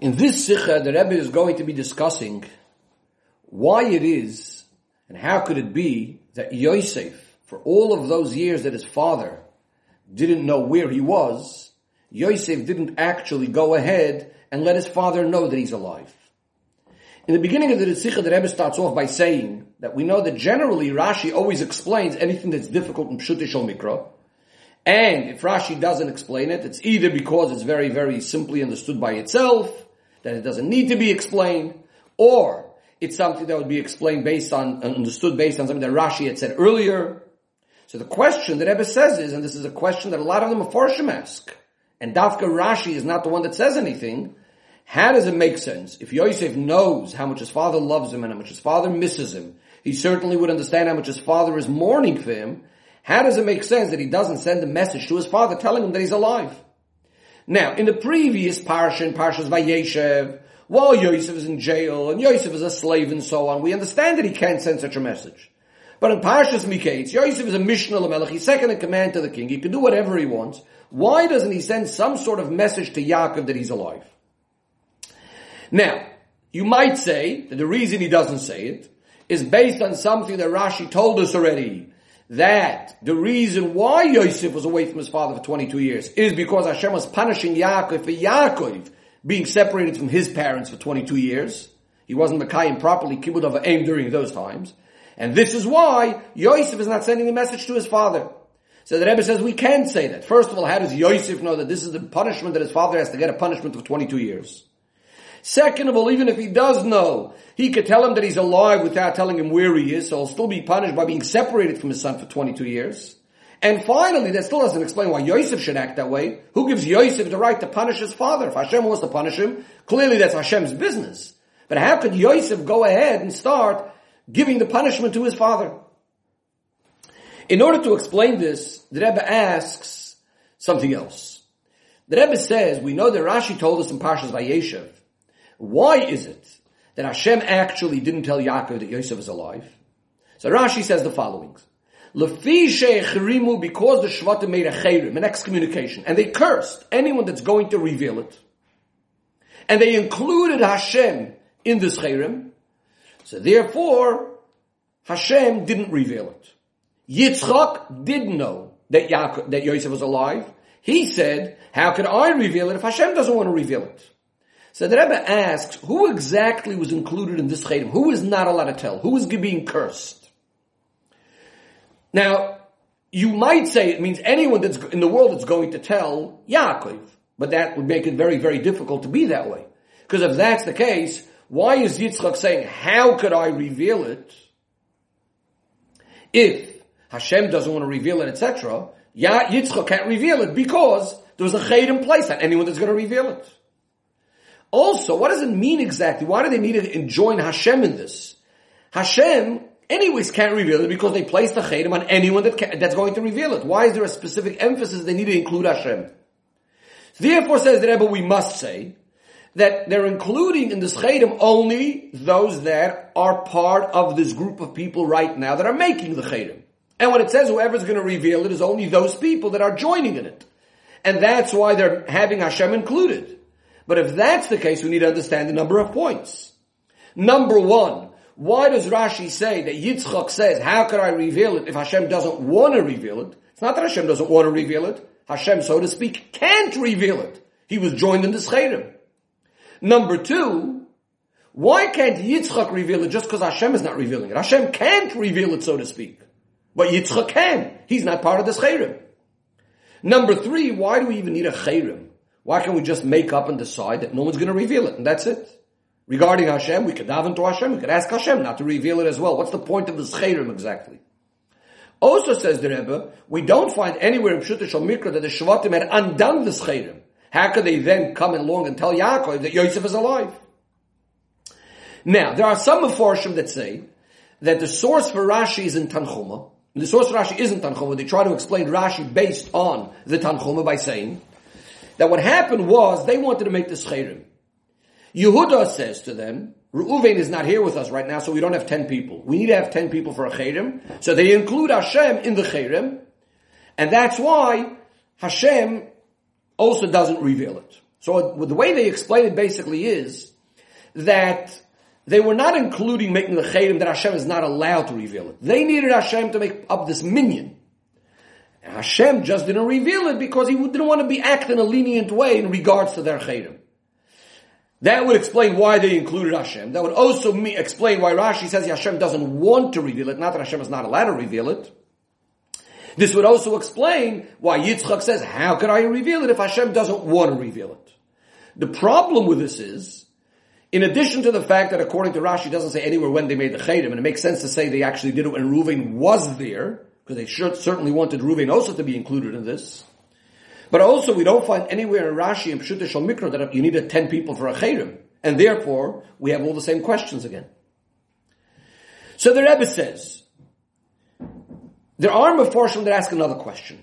In this sikha, the Rebbe is going to be discussing why it is and how could it be that Yosef, for all of those years that his father didn't know where he was, Yosef didn't actually go ahead and let his father know that he's alive. In the beginning of the Sikha, the Rebbe starts off by saying that we know that generally Rashi always explains anything that's difficult in Pshutish Mikra, and if Rashi doesn't explain it, it's either because it's very, very simply understood by itself, that it doesn't need to be explained, or it's something that would be explained based on, uh, understood based on something that Rashi had said earlier. So the question that Rebbe says is, and this is a question that a lot of them Mepharshim ask, and Dafka Rashi is not the one that says anything, how does it make sense? If Yosef knows how much his father loves him and how much his father misses him, he certainly would understand how much his father is mourning for him. How does it make sense that he doesn't send a message to his father telling him that he's alive? Now, in the previous parsha, in Parshas Vayeshev, while Yosef is in jail and Yosef is a slave and so on, we understand that he can't send such a message. But in Parshas Miketz, Yosef is a Mishneh LaMelech, he's second in command to the king, he can do whatever he wants. Why doesn't he send some sort of message to Yaakov that he's alive? Now, you might say that the reason he doesn't say it is based on something that Rashi told us already that the reason why Yosef was away from his father for 22 years is because Hashem was punishing Yaakov for Yaakov being separated from his parents for 22 years. He wasn't Mekayim properly, kibbud av va'em during those times. And this is why Yosef is not sending a message to his father. So the Rebbe says we can't say that. First of all, how does Yosef know that this is the punishment that his father has to get a punishment of 22 years? Second of all, even if he does know, he could tell him that he's alive without telling him where he is, so he'll still be punished by being separated from his son for 22 years. And finally, that still doesn't explain why Yosef should act that way. Who gives Yosef the right to punish his father? If Hashem wants to punish him, clearly that's Hashem's business. But how could Yosef go ahead and start giving the punishment to his father? In order to explain this, the Rebbe asks something else. The Rebbe says, we know that Rashi told us in Parshas Vayeshev why is it that Hashem actually didn't tell Yaakov that Yosef is alive? So Rashi says the following. Lefi sheichrimu, because the Shvatim made a chayrim, an excommunication, and they cursed anyone that's going to reveal it. And they included Hashem in this chayrim. So therefore, Hashem didn't reveal it. Yitzchak did know that Yaakov, that Yosef was alive. He said, how could I reveal it if Hashem doesn't want to reveal it? So the Rebbe asks, who exactly was included in this chayrim? Who is not allowed to tell? Who is being cursed? Now, you might say it means anyone that's in the world that's going to tell Yaakov, but that would make it very, very difficult to be that way. Because if that's the case, why is Yitzchak saying, how could I reveal it? If Hashem doesn't want to reveal it, etc., Yitzchak can't reveal it because there's a chayrim in place on anyone that's going to reveal it. Also, what does it mean exactly? Why do they need to join Hashem in this? Hashem, anyways, can't reveal it because they place the chayrim on anyone that can, that's going to reveal it. Why is there a specific emphasis they need to include Hashem? Therefore, says the Rebbe, we must say that they're including in this chayrim only those that are part of this group of people right now that are making the chayrim. And when it says whoever's going to reveal it is only those people that are joining in it. And that's why they're having Hashem included. But if that's the case, we need to understand a number of points. Number one, why does Rashi say that Yitzchak says, how could I reveal it if Hashem doesn't want to reveal it? It's not that Hashem doesn't want to reveal it. Hashem, so to speak, can't reveal it. He was joined in the Chayrim. Number two, why can't Yitzchak reveal it just because Hashem is not revealing it? Hashem can't reveal it, so to speak. But Yitzchak can. He's not part of the Chayrim. Number three, why do we even need a Chayrim? Why can't we just make up and decide that no one's going to reveal it and that's it? Regarding Hashem, we could daven to Hashem, we could ask Hashem not to reveal it as well. What's the point of the Chayrim exactly? Also says the Rebbe, we don't find anywhere in Pshut Mikra that the Shvatim had undone the Chayrim. How could they then come along and tell Yaakov that Yosef is alive? Now, there are some Meforshim that say that the source for Rashi is in Tanchuma. The source for Rashi isn't Tanchuma. They try to explain Rashi based on the Tanchuma by saying that what happened was they wanted to make the Chayrim. Yehuda says to them, Reuven is not here with us right now, so we don't have 10 people. We need to have 10 people for a Chayrim. So they include Hashem in the Chayrim. And that's why Hashem also doesn't reveal it. So the way they explain it basically is that they were not including making the chayrim that Hashem is not allowed to reveal it. They needed Hashem to make up this minyan. Hashem just didn't reveal it because he didn't want to be acting in a lenient way in regards to their chayrim. That would explain why they included Hashem. That would also explain why Rashi says Hashem doesn't want to reveal it, not that Hashem is not allowed to reveal it. This would also explain why Yitzchak says, how could I reveal it if Hashem doesn't want to reveal it? The problem with this is, in addition to the fact that according to Rashi, doesn't say anywhere when they made the Chayrim, and it makes sense to say they actually did it when Reuven was there, because they should, certainly wanted Reuven also to be included in this. But also, we don't find anywhere in Rashi and Pshuta Mikra that you needed 10 people for a Chayrim. And therefore, we have all the same questions again. So the Rebbe says, there are Meforshim that ask another question.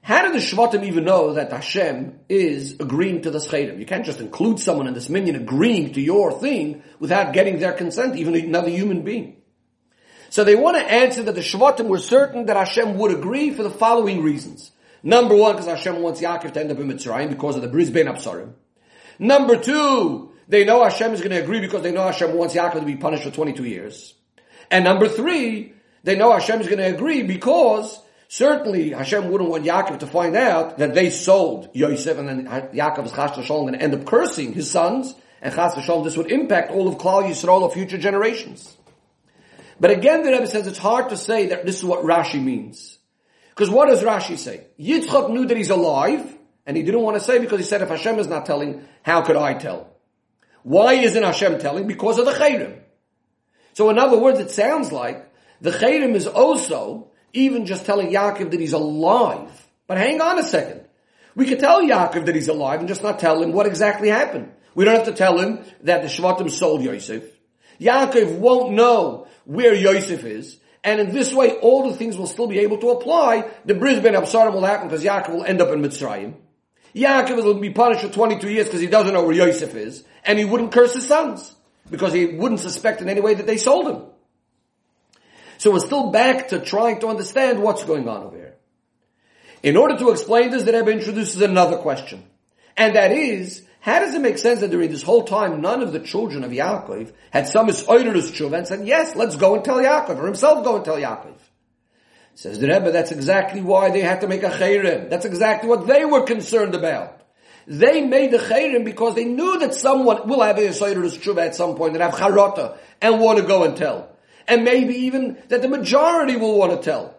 How did the Shvatim even know that Hashem is agreeing to the Chayrim? You can't just include someone in this minyan agreeing to your thing without getting their consent, even another human being. So they want to answer that the Shvatim were certain that Hashem would agree for the following reasons. Number one, because Hashem wants Yaakov to end up in Mitzrayim because of the Bris Bein Habesarim. Number two, they know Hashem is going to agree because they know Hashem wants Yaakov to be punished for 22 years. And number three, they know Hashem is going to agree because certainly Hashem wouldn't want Yaakov to find out that they sold Yosef and then Yaakov is Chas Shalom end up cursing his sons and Chas Shalom this would impact all of Klal Yisrael of future generations. But again the Rebbe says it's hard to say that this is what Rashi means. Because what does Rashi say? Yitzchak knew that he's alive, and he didn't want to say because he said, if Hashem is not telling, how could I tell? Why isn't Hashem telling? Because of the Chayrim. So in other words, it sounds like the Chayrim is also even just telling Yaakov that he's alive. But hang on a second. We could tell Yaakov that he's alive and just not tell him what exactly happened. We don't have to tell him that the Shvatim sold Yosef. Yaakov won't know where Yosef is. And in this way, all the things will still be able to apply. The Bris Bein Habesarim will happen because Yaakov will end up in Mitzrayim. Yaakov will be punished for 22 years because he doesn't know where Yosef is. And he wouldn't curse his sons. Because he wouldn't suspect in any way that they sold him. So we're still back to trying to understand what's going on over here. In order to explain this, the Rebbe introduces another question. And that is, how does it make sense that during this whole time, none of the children of Yaakov had some Isoidus tshuva and said, yes, let's go and tell Yaakov, or himself go and tell Yaakov? Says the Rebbe, that's exactly why they had to make a chayrim. That's exactly what they were concerned about. They made the chayrim because they knew that someone will have a Isoidus tshuva at some point and have charata and want to go and tell. And maybe even that the majority will want to tell.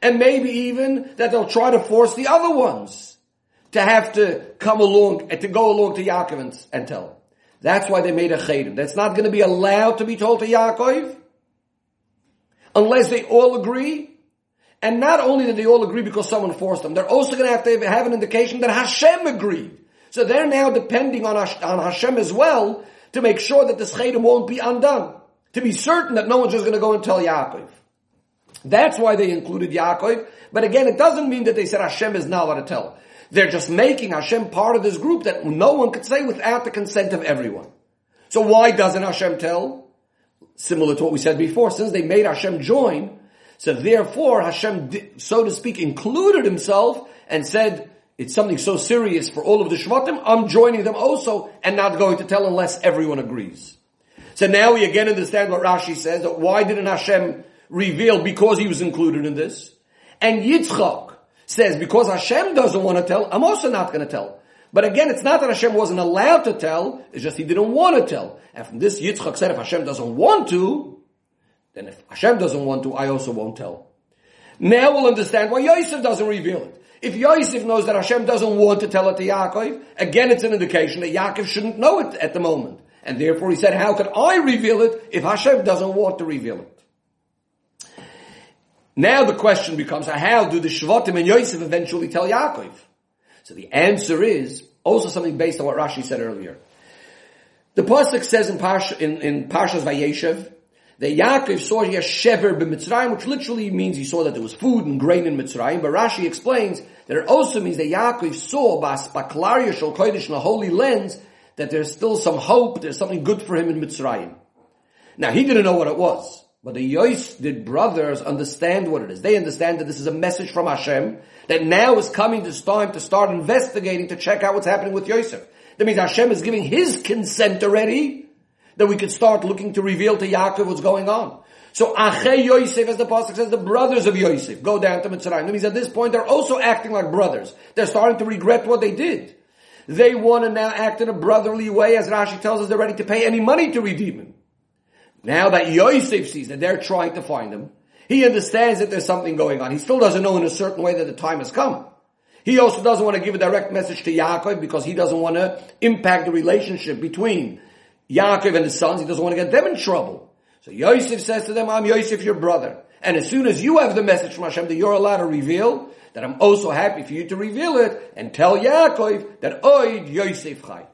And maybe even that they'll try to force the other ones to have to come along, and to go along to Yaakov and, and tell him. That's why they made a chayrim. That's not going to be allowed to be told to Yaakov unless they all agree. And not only did they all agree because someone forced them, they're also going to have to have an indication that Hashem agreed. So they're now depending on, on Hashem as well to make sure that this chayrim won't be undone. To be certain that no one's just going to go and tell Yaakov. That's why they included Yaakov. But again, it doesn't mean that they said Hashem is not allowed to tell. They're just making Hashem part of this group that no one could say without the consent of everyone. So why doesn't Hashem tell? Similar to what we said before, since they made Hashem join, so therefore Hashem, so to speak, included himself and said, it's something so serious for all of the Shvatim, I'm joining them also and not going to tell unless everyone agrees. So now we again understand what Rashi says, that why didn't Hashem reveal because he was included in this? And Yitzchak, says, because Hashem doesn't want to tell, I'm also not going to tell. But again, it's not that Hashem wasn't allowed to tell, it's just he didn't want to tell. And from this, Yitzchak said, if Hashem doesn't want to, then if Hashem doesn't want to, I also won't tell. Now we'll understand why Yosef doesn't reveal it. If Yosef knows that Hashem doesn't want to tell it to Yaakov, again it's an indication that Yaakov shouldn't know it at the moment. And therefore he said, how could I reveal it if Hashem doesn't want to reveal it? Now the question becomes, how do the Shvatim and Yosef eventually tell Yaakov? So the answer is also something based on what Rashi said earlier. The pasuk says in, Pash, in, in Parshas Vayeshev that Yaakov saw yesh shever b'Mitzrayim, which literally means he saw that there was food and grain in Mitzrayim. But Rashi explains that it also means that Yaakov saw b'aspaklaria shel kodesh in a holy lens that there's still some hope, there's something good for him in Mitzrayim. Now he didn't know what it was. But the Yosdid brothers understand what it is. They understand that this is a message from Hashem, that now is coming this time to start investigating to check out what's happening with Yosef. That means Hashem is giving His consent already that we could start looking to reveal to Yaakov what's going on. So Achei Yosef, as the pasuk says, the brothers of Yosef go down to Mitzrayim. That means at this point they're also acting like brothers. They're starting to regret what they did. They want to now act in a brotherly way, as Rashi tells us they're ready to pay any money to redeem him. Now that Yosef sees that they're trying to find him, he understands that there's something going on. He still doesn't know in a certain way that the time has come. He also doesn't want to give a direct message to Yaakov because he doesn't want to impact the relationship between Yaakov and his sons. He doesn't want to get them in trouble. So Yosef says to them, I'm Yosef, your brother. And as soon as you have the message from Hashem that you're allowed to reveal, that I'm also happy for you to reveal it and tell Yaakov that Oid Yosef Chai.